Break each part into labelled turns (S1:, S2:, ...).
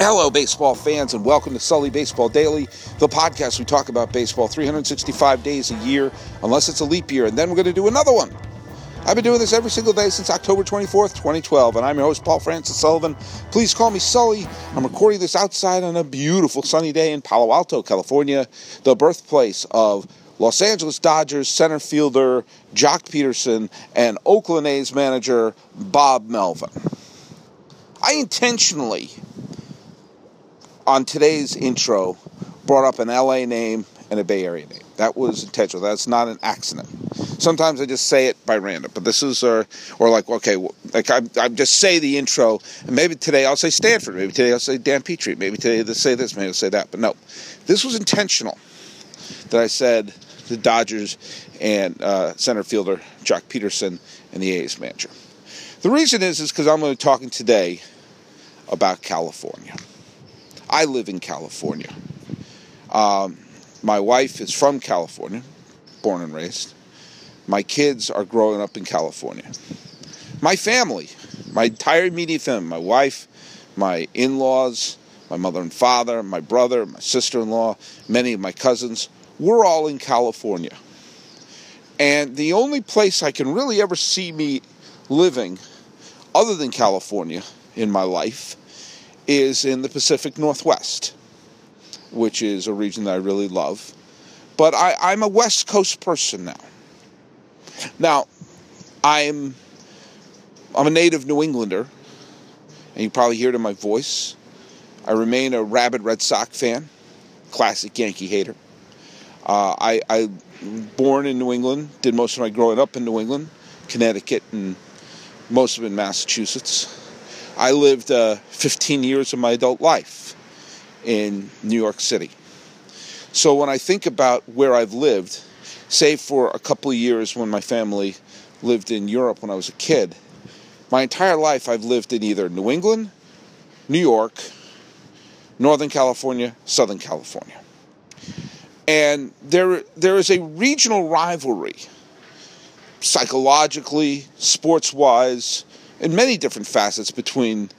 S1: Hello, baseball fans, and welcome to Sully Baseball Daily, the podcast we talk about baseball 365 days a year, unless it's a leap year, and then we're going to do another one. I've been doing this every single day since October 24th, 2012, and I'm your host, Paul Francis Sullivan. Please call me Sully. I'm recording this outside on a beautiful sunny day in Palo Alto, California, the birthplace of Los Angeles Dodgers center fielder Joc Pederson and Oakland A's manager Bob Melvin. I intentionally on today's intro brought up an LA name and a Bay Area name. That was intentional. That's not an accident. Sometimes I just say it by random, but this is, or, or like, okay, like I, I just say the intro, and maybe today I'll say Stanford, maybe today I'll say Dan Petry, maybe today I'll say this, maybe I'll say that. But no, this was intentional that I said the Dodgers and uh, center fielder Joc Pederson and the A's manager. The reason is is because I'm going to be talking today about California. I live in California. Um, my wife is from California, born and raised. My kids are growing up in California. My family, my entire immediate family, my wife, my in laws, my mother and father, my brother, my sister in law, many of my cousins, we're all in California. And the only place I can really ever see me living, other than California, in my life, is in the Pacific Northwest, which is a region that I really love. But I, I'm a West Coast person now. Now, I'm I'm a native New Englander, and you probably hear it in my voice. I remain a rabid Red Sox fan, classic Yankee hater. Uh, I, I born in New England, did most of my growing up in New England, Connecticut, and most of it in Massachusetts. I lived uh, 15 years of my adult life in New York City. So when I think about where I've lived, save for a couple of years when my family lived in Europe when I was a kid, my entire life I've lived in either New England, New York, Northern California, Southern California. And there, there is a regional rivalry, psychologically, sports wise, in many different facets between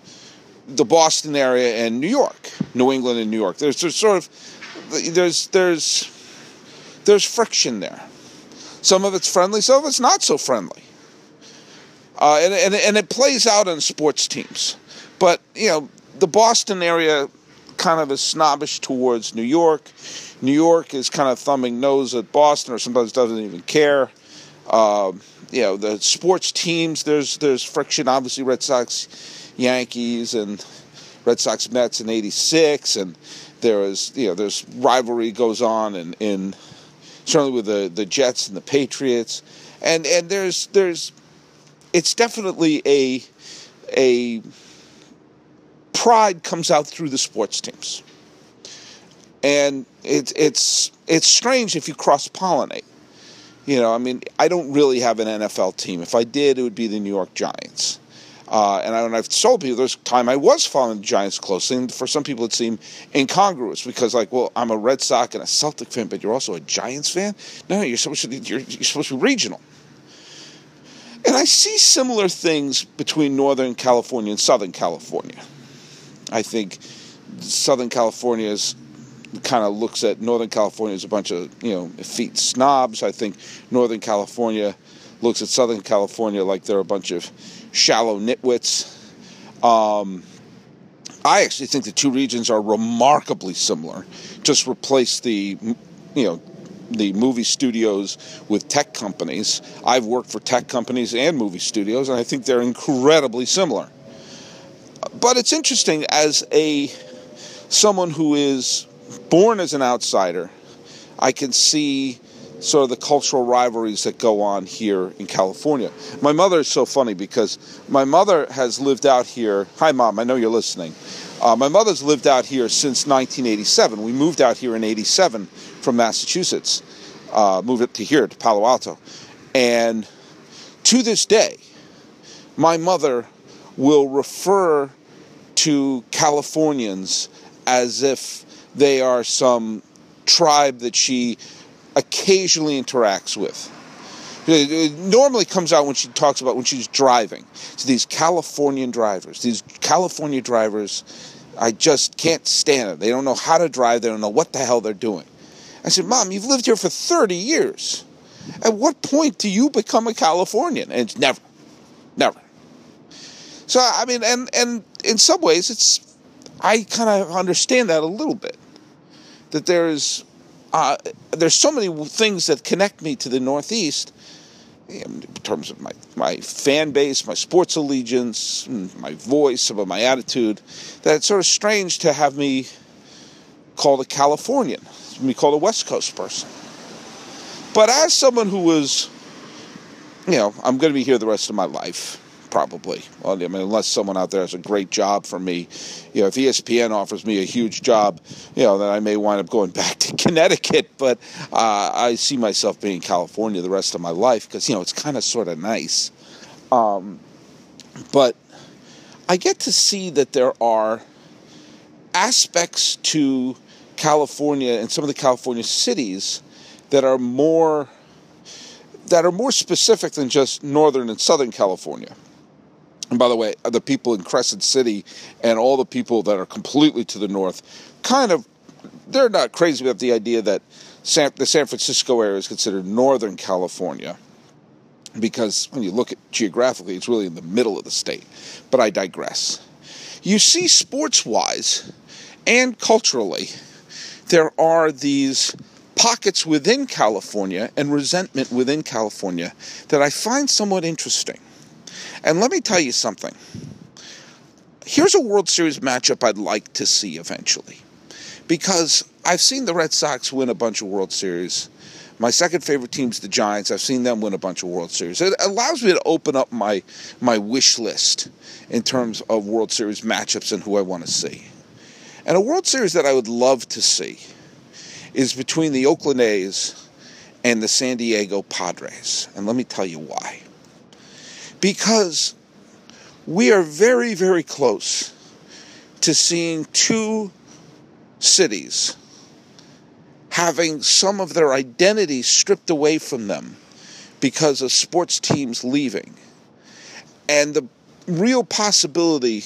S1: the Boston area and New York, New England and New York. There's, sort of there's there's there's friction there. Some of it's friendly, some of it's not so friendly. Uh, and, and, and it plays out on sports teams. But, you know, the Boston area kind of is snobbish towards New York. New York is kind of thumbing nose at Boston or sometimes doesn't even care. Um, you know the sports teams. There's there's friction. Obviously, Red Sox, Yankees, and Red Sox Mets in '86, and there is you know there's rivalry goes on in, in certainly with the the Jets and the Patriots, and and there's there's it's definitely a a pride comes out through the sports teams, and it's it's it's strange if you cross pollinate you know, I mean, I don't really have an NFL team. If I did, it would be the New York Giants. Uh, and, I, and I've told people there's time I was following the Giants closely, and for some people it seemed incongruous because, like, well, I'm a Red Sox and a Celtic fan, but you're also a Giants fan. No, you're supposed to you're, you're supposed to be regional. And I see similar things between Northern California and Southern California. I think Southern California is kind of looks at Northern California as a bunch of you know effete snobs. I think Northern California looks at Southern California like they're a bunch of shallow nitwits. Um, I actually think the two regions are remarkably similar. Just replace the you know the movie studios with tech companies. I've worked for tech companies and movie studios, and I think they're incredibly similar. But it's interesting as a someone who is born as an outsider, I can see sort of the cultural rivalries that go on here in California. My mother is so funny because my mother has lived out here. Hi, mom. I know you're listening. Uh, my mother's lived out here since 1987. We moved out here in '87 from Massachusetts. Uh, moved up to here to Palo Alto, and to this day, my mother will refer to Californians as if they are some tribe that she occasionally interacts with. It normally comes out when she talks about when she's driving. So these Californian drivers, these California drivers, I just can't stand it. They don't know how to drive. They don't know what the hell they're doing. I said, Mom, you've lived here for 30 years. At what point do you become a Californian? And it's never, never. So I mean, and and in some ways, it's I kind of understand that a little bit. That there's uh, there's so many things that connect me to the Northeast in terms of my, my fan base, my sports allegiance, my voice, some of my attitude, that it's sort of strange to have me called a Californian, me called a West Coast person. But as someone who was, you know, I'm going to be here the rest of my life, probably. I mean, unless someone out there has a great job for me, you know, if ESPN offers me a huge job, you know, then I may wind up going back to Connecticut. But uh, I see myself being in California the rest of my life because you know it's kind of sort of nice. Um, but I get to see that there are aspects to California and some of the California cities that are more that are more specific than just northern and southern California. And by the way, the people in Crescent City and all the people that are completely to the north, kind of, they're not crazy about the idea that San, the San Francisco area is considered Northern California. Because when you look at geographically, it's really in the middle of the state. But I digress. You see, sports wise and culturally, there are these pockets within California and resentment within California that I find somewhat interesting. And let me tell you something. Here's a World Series matchup I'd like to see eventually. Because I've seen the Red Sox win a bunch of World Series. My second favorite team's the Giants. I've seen them win a bunch of World Series. It allows me to open up my my wish list in terms of World Series matchups and who I want to see. And a World Series that I would love to see is between the Oakland A's and the San Diego Padres. And let me tell you why because we are very, very close to seeing two cities having some of their identity stripped away from them because of sports teams leaving. And the real possibility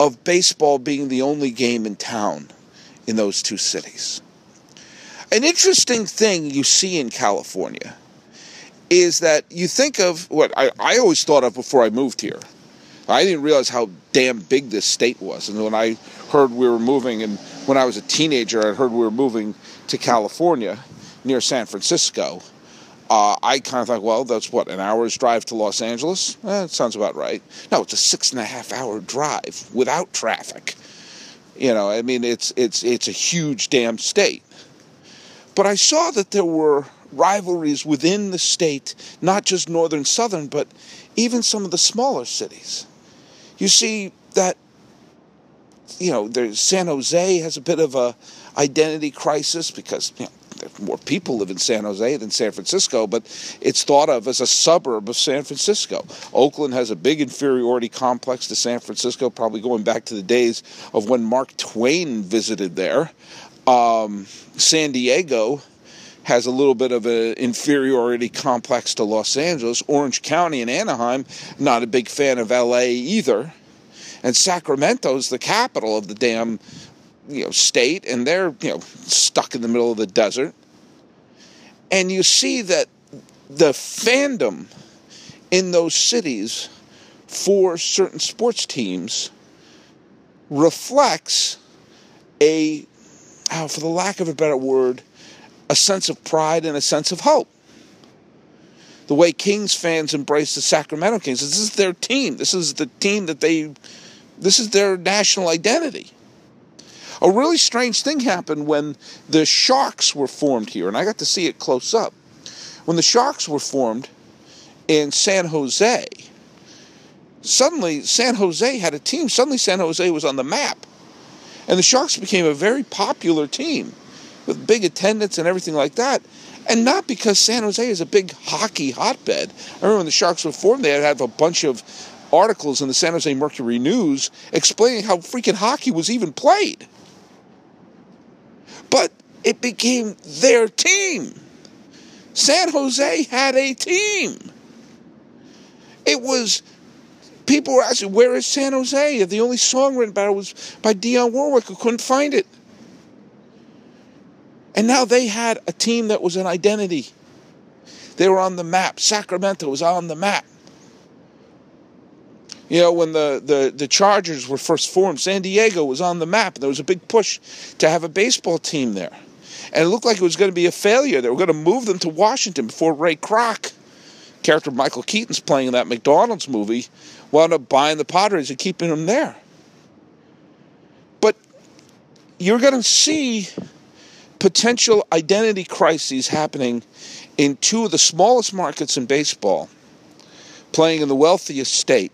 S1: of baseball being the only game in town in those two cities. An interesting thing you see in California is that you think of what I, I always thought of before I moved here. I didn't realize how damn big this state was. And when I heard we were moving, and when I was a teenager, I heard we were moving to California near San Francisco. Uh, I kind of thought, well, that's what, an hour's drive to Los Angeles? Eh, sounds about right. No, it's a six and a half hour drive without traffic. You know, I mean, it's, it's, it's a huge damn state. But I saw that there were rivalries within the state, not just northern southern, but even some of the smaller cities. You see that you know, there's San Jose has a bit of a identity crisis because you know, more people live in San Jose than San Francisco, but it's thought of as a suburb of San Francisco. Oakland has a big inferiority complex to San Francisco, probably going back to the days of when Mark Twain visited there. Um, San Diego has a little bit of an inferiority complex to Los Angeles. Orange County and Anaheim, not a big fan of LA either. And Sacramento's the capital of the damn you know state and they're you know stuck in the middle of the desert. And you see that the fandom in those cities for certain sports teams reflects a, oh, for the lack of a better word, a sense of pride and a sense of hope. The way Kings fans embrace the Sacramento Kings, this is their team. This is the team that they, this is their national identity. A really strange thing happened when the Sharks were formed here, and I got to see it close up. When the Sharks were formed in San Jose, suddenly San Jose had a team. Suddenly San Jose was on the map. And the Sharks became a very popular team with big attendance and everything like that. And not because San Jose is a big hockey hotbed. I remember when the Sharks were formed, they had a bunch of articles in the San Jose Mercury News explaining how freaking hockey was even played. But it became their team. San Jose had a team. It was People were asking, where is San Jose? The only song written about it was by Dionne Warwick, who couldn't find it. And now they had a team that was an identity. They were on the map. Sacramento was on the map. You know, when the, the, the Chargers were first formed, San Diego was on the map. There was a big push to have a baseball team there. And it looked like it was going to be a failure. They were going to move them to Washington before Ray Kroc, character Michael Keaton's playing in that McDonald's movie, wound up buying the Padres and keeping them there. But you're going to see potential identity crises happening in two of the smallest markets in baseball, playing in the wealthiest state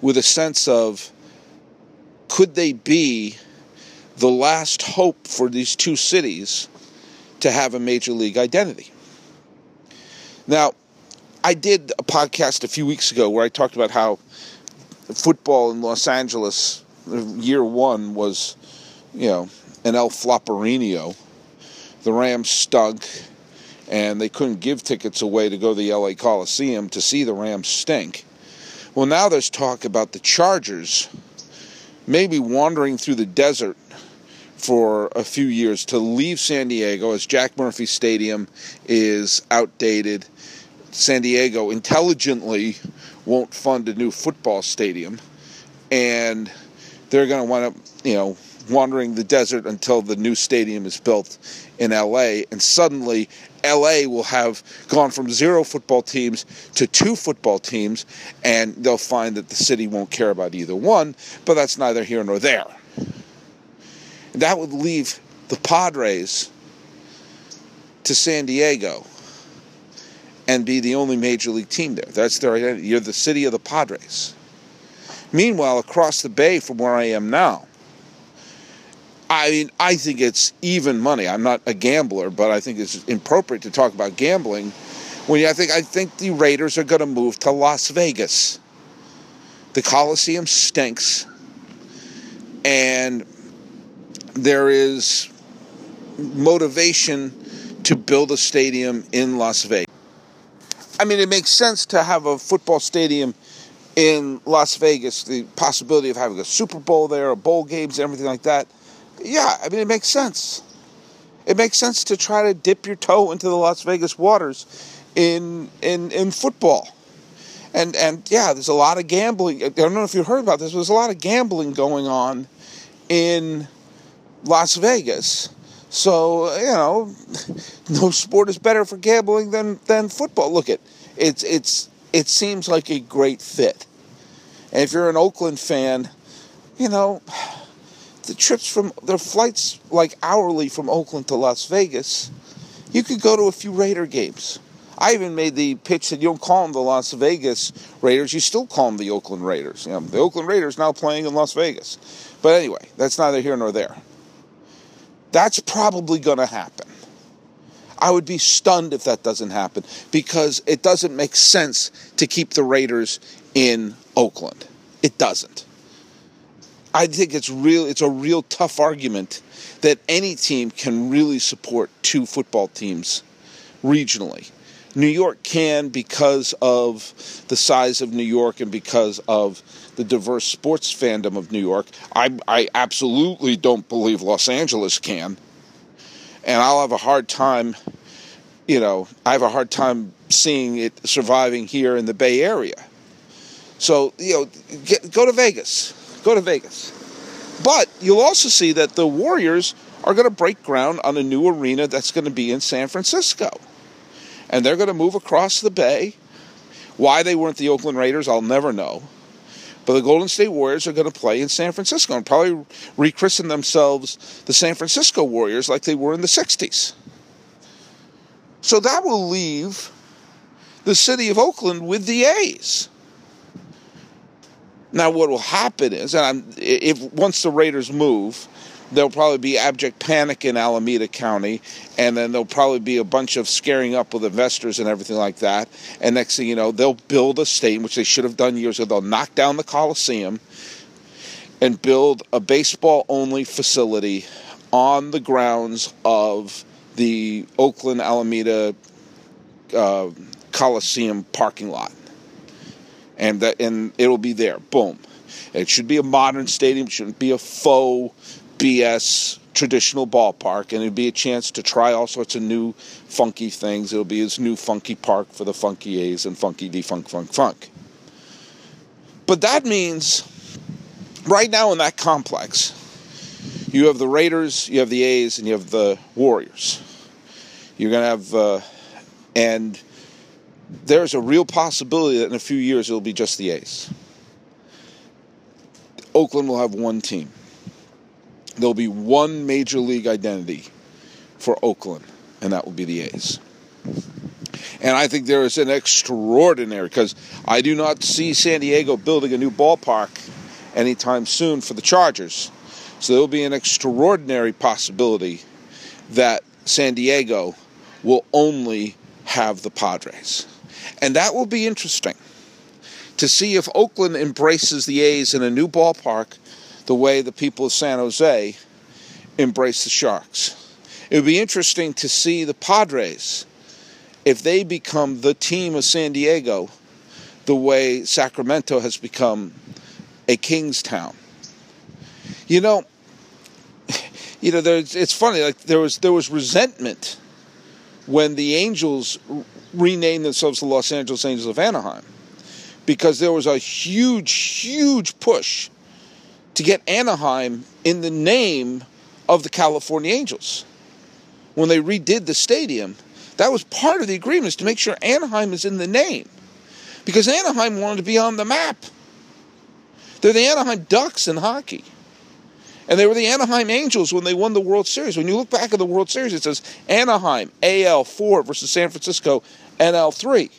S1: with a sense of could they be the last hope for these two cities to have a major league identity? Now, I did a podcast a few weeks ago where I talked about how football in Los Angeles, uh, year one, was, you know, an El Flopperino. The Rams stunk, and they couldn't give tickets away to go to the LA Coliseum to see the Rams stink. Well, now there's talk about the Chargers maybe wandering through the desert for a few years to leave San Diego as Jack Murphy Stadium is outdated. San Diego intelligently won't fund a new football stadium, and they're going to wind up, you know, wandering the desert until the new stadium is built in LA. And suddenly, LA will have gone from zero football teams to two football teams, and they'll find that the city won't care about either one, but that's neither here nor there. And that would leave the Padres to San Diego and be the only major league team there. That's their identity. You're the city of the Padres. Meanwhile, across the bay from where I am now, I mean, I think it's even money. I'm not a gambler, but I think it's appropriate to talk about gambling. When I think I think the Raiders are going to move to Las Vegas. The Coliseum stinks, and there is motivation to build a stadium in Las Vegas. I mean, it makes sense to have a football stadium in Las Vegas, the possibility of having a Super Bowl there, bowl games, everything like that. Yeah, I mean, it makes sense. It makes sense to try to dip your toe into the Las Vegas waters in in in football. And and yeah, there's a lot of gambling. I don't know if you heard about this. But there's a lot of gambling going on in Las Vegas. So you know, no sport is better for gambling than than football. Look at it's it's it seems like a great fit. And if you're an Oakland fan, you know the trips from their flights like hourly from Oakland to Las Vegas, you could go to a few Raider games. I even made the pitch that you don't call them the Las Vegas Raiders, you still call them the Oakland Raiders. You know, the Oakland Raiders now playing in Las Vegas. But anyway, that's neither here nor there. That's probably going to happen. I would be stunned if that doesn't happen because it doesn't make sense to keep the Raiders in Oakland. It doesn't. I think it's real. It's a real tough argument that any team can really support two football teams regionally. New York can because of the size of New York and because of the diverse sports fandom of New York. I, I absolutely don't believe Los Angeles can. And I'll have a hard time, you know, I have a hard time seeing it surviving here in the Bay Area. So, you know, get, go to Vegas Go to Vegas. But you'll also see that the Warriors are going to break ground on a new arena that's going to be in San Francisco. And they're going to move across the bay. Why they weren't the Oakland Raiders, I'll never know. But the Golden State Warriors are going to play in San Francisco and probably rechristen themselves the San Francisco Warriors like they were in the 60s. So that will leave the city of Oakland with the A's. Now, what will happen is, and I'm, if once the Raiders move, there'll probably be abject panic in Alameda County, and then there'll probably be a bunch of scaring up with investors and everything like that. And next thing you know, they'll build a stadium, which they should have done years ago. They'll knock down the Coliseum and build a baseball only facility on the grounds of the Oakland Alameda uh, Coliseum parking lot and that and it'll be there. Boom. It should be a modern stadium. It shouldn't be a faux BS traditional ballpark, and it'd be a chance to try all sorts of new funky things. It'll be this new funky park for the funky A's and funky D funk funk funk. But that means right now in that complex, you have the Raiders, you have the A's, and you have the Warriors. You're to have, uh, and there's a real possibility that in a few years it'll be just the A's. Oakland will have one team. There'll be one major league identity for Oakland, and that will be the A's. And I think there is an extraordinary, because I do not see San Diego building a new ballpark anytime soon for the Chargers. So there'll be an extraordinary possibility that San Diego will only have the Padres. And that will be interesting to see if Oakland embraces the A's in a new ballpark the way the people of San Jose embrace the Sharks. It would be interesting to see the Padres if they become the team of San Diego the way Sacramento has become a king's town. You know, you know, there's, it's funny. Like there was there was resentment when the Angels renamed themselves the Los Angeles Angels of Anaheim because there was a huge, huge push to get Anaheim in the name of the California Angels. When they redid the stadium, that was part of the agreement to make sure Anaheim is in the name. Because Anaheim wanted to be on the map. They're the Anaheim Ducks in hockey. And they were the Anaheim Angels when they won the World Series. When you look back at the World Series, it says Anaheim AL4 versus San Francisco NL3.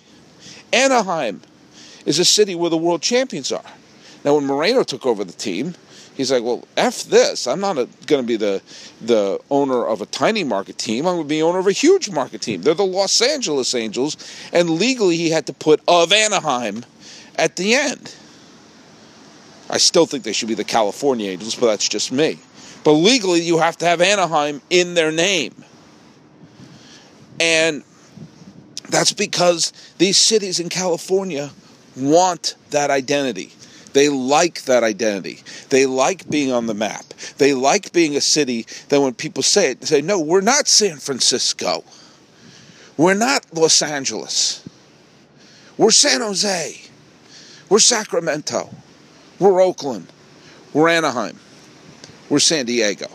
S1: Anaheim is a city where the world champions are. Now, when Moreno took over the team, he's like, "Well, f this. I'm not going to be the the owner of a tiny market team. I'm going to be owner of a huge market team. They're the Los Angeles Angels, and legally he had to put of Anaheim at the end. I still think they should be the California Angels, but that's just me. But legally, you have to have Anaheim in their name, and that's because these cities in California want that identity. They like that identity. They like being on the map. They like being a city that when people say it, they say, no, we're not San Francisco. We're not Los Angeles. We're San Jose. We're Sacramento. We're Oakland. We're Anaheim. We're San Diego.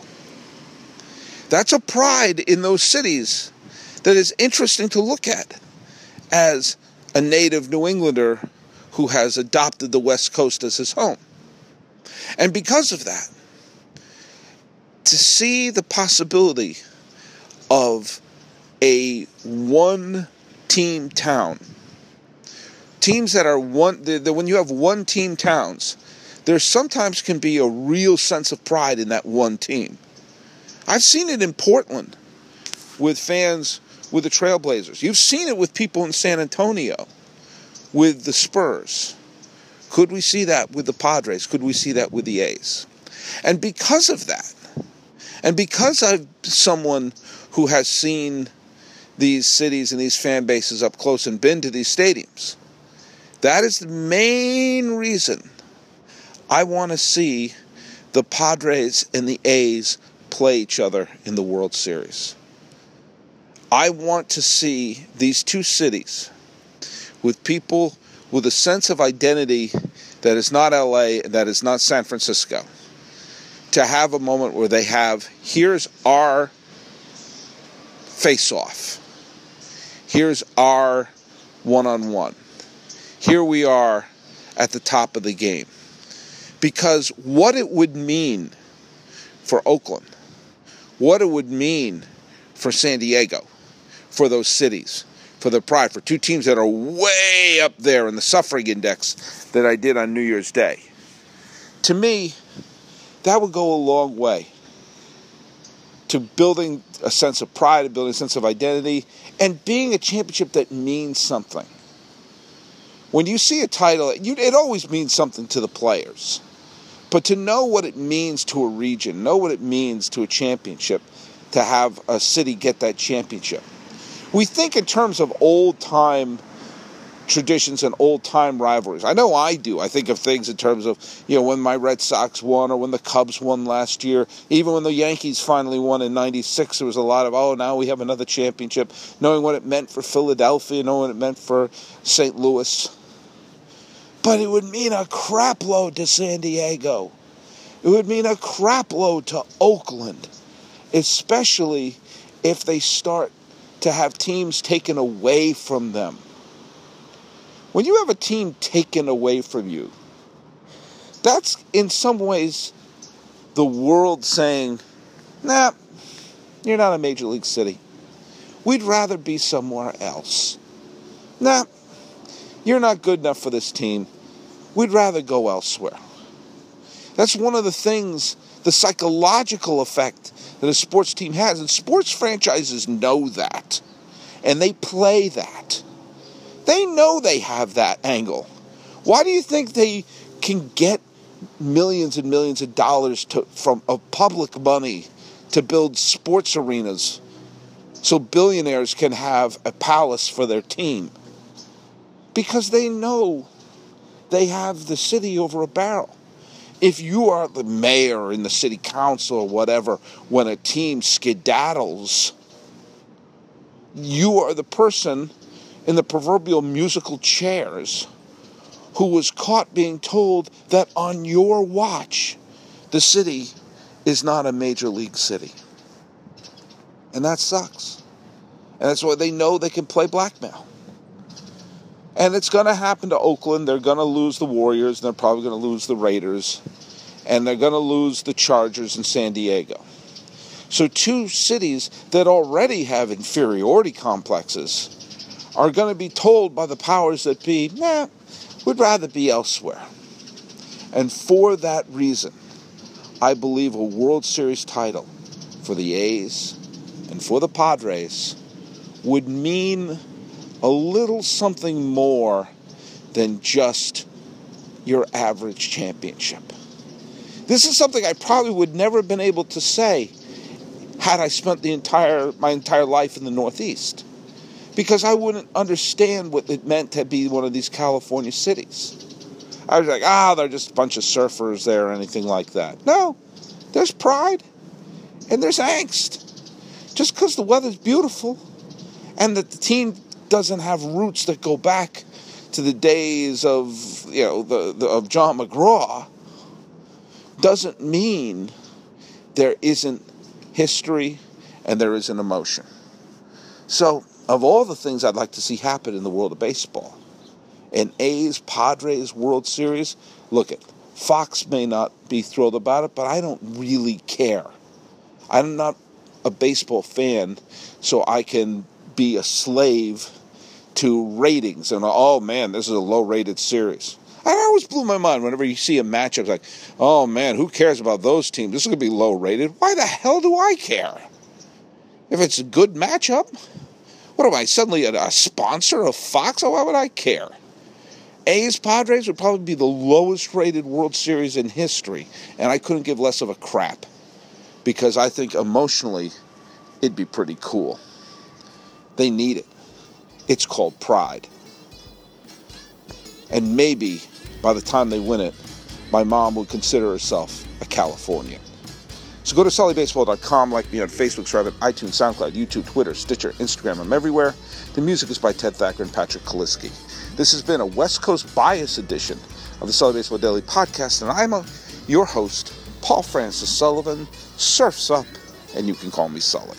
S1: That's a pride in those cities that is interesting to look at as a native New Englander who has adopted the West Coast as his home. And because of that, to see the possibility of a one team town, teams that are one, the, the, when you have one team towns, there sometimes can be a real sense of pride in that one team. I've seen it in Portland with fans with the Trailblazers. You've seen it with people in San Antonio with the Spurs? Could we see that with the Padres? Could we see that with the A's? And because of that, and because I'm someone who has seen these cities and these fan bases up close and been to these stadiums, that is the main reason I want to see the Padres and the A's play each other in the World Series. I want to see these two cities with people with a sense of identity that is not LA, that is not San Francisco, to have a moment where they have here's our face off, here's our one on one, here we are at the top of the game. Because what it would mean for Oakland, what it would mean for San Diego, for those cities, for the pride, for two teams that are way up there in the suffering index that I did on New Year's Day. To me, that would go a long way to building a sense of pride, and building a sense of identity, and being a championship that means something. When you see a title, it always means something to the players. But to know what it means to a region, know what it means to a championship, to have a city get that championship, we think in terms of old time traditions and old time rivalries. I know I do. I think of things in terms of, you know, when my Red Sox won or when the Cubs won last year. Even when the Yankees finally won in 96, there was a lot of, oh, now we have another championship. Knowing what it meant for Philadelphia, knowing what it meant for St. Louis. But it would mean a crapload to San Diego. It would mean a crapload to Oakland, especially if they start to have teams taken away from them. When you have a team taken away from you, that's in some ways the world saying, nah, you're not a major league city. We'd rather be somewhere else. Nah, you're not good enough for this team. We'd rather go elsewhere. That's one of the things, the psychological effect that a sports team has. And sports franchises know that. And they play that. They know they have that angle. Why do you think they can get millions and millions of dollars to, from of public money to build sports arenas so billionaires can have a palace for their team? Because they know they have the city over a barrel. If you are the mayor in the city council or whatever, when a team skedaddles, you are the person in the proverbial musical chairs who was caught being told that on your watch, the city is not a major league city. And that sucks. And that's why they know they can play blackmail. And it's going to happen to Oakland. They're going to lose the Warriors, and they're probably going to lose the Raiders, and they're going to lose the Chargers in San Diego. So, two cities that already have inferiority complexes are going to be told by the powers that be, nah, we'd rather be elsewhere. And for that reason, I believe a World Series title for the A's and for the Padres would mean a little something more than just your average championship. This is something I probably would never have been able to say had I spent the entire my entire life in the Northeast. Because I wouldn't understand what it meant to be one of these California cities. I was like, ah, they're just a bunch of surfers there or anything like that. No, there's pride and there's angst. Just because the weather's beautiful and that the team doesn't have roots that go back to the days of you know the, the of John McGraw doesn't mean there isn't history and there isn't emotion. So, of all the things I'd like to see happen in the world of baseball, an A's Padres World Series, look at Fox may not be thrilled about it, but I don't really care. I'm not a baseball fan, so I can be a slave to ratings and oh man, this is a low rated series. I always blew my mind whenever you see a matchup like, oh man, who cares about those teams? This is gonna be low rated. Why the hell do I care? If it's a good matchup, what am I suddenly a, a sponsor of Fox? Oh, why would I care? A's Padres would probably be the lowest rated World Series in history, and I couldn't give less of a crap because I think emotionally it'd be pretty cool. They need it. It's called pride. And maybe by the time they win it, my mom would consider herself a Californian. So go to sullybaseball.com, like me on Facebook, subscribe iTunes, SoundCloud, YouTube, Twitter, Stitcher, Instagram. I'm everywhere. The music is by Ted Thacker and Patrick Kaliski. This has been a West Coast bias edition of the Sully Baseball Daily Podcast, and I'm a, your host, Paul Francis Sullivan. Surfs up, and you can call me Sully.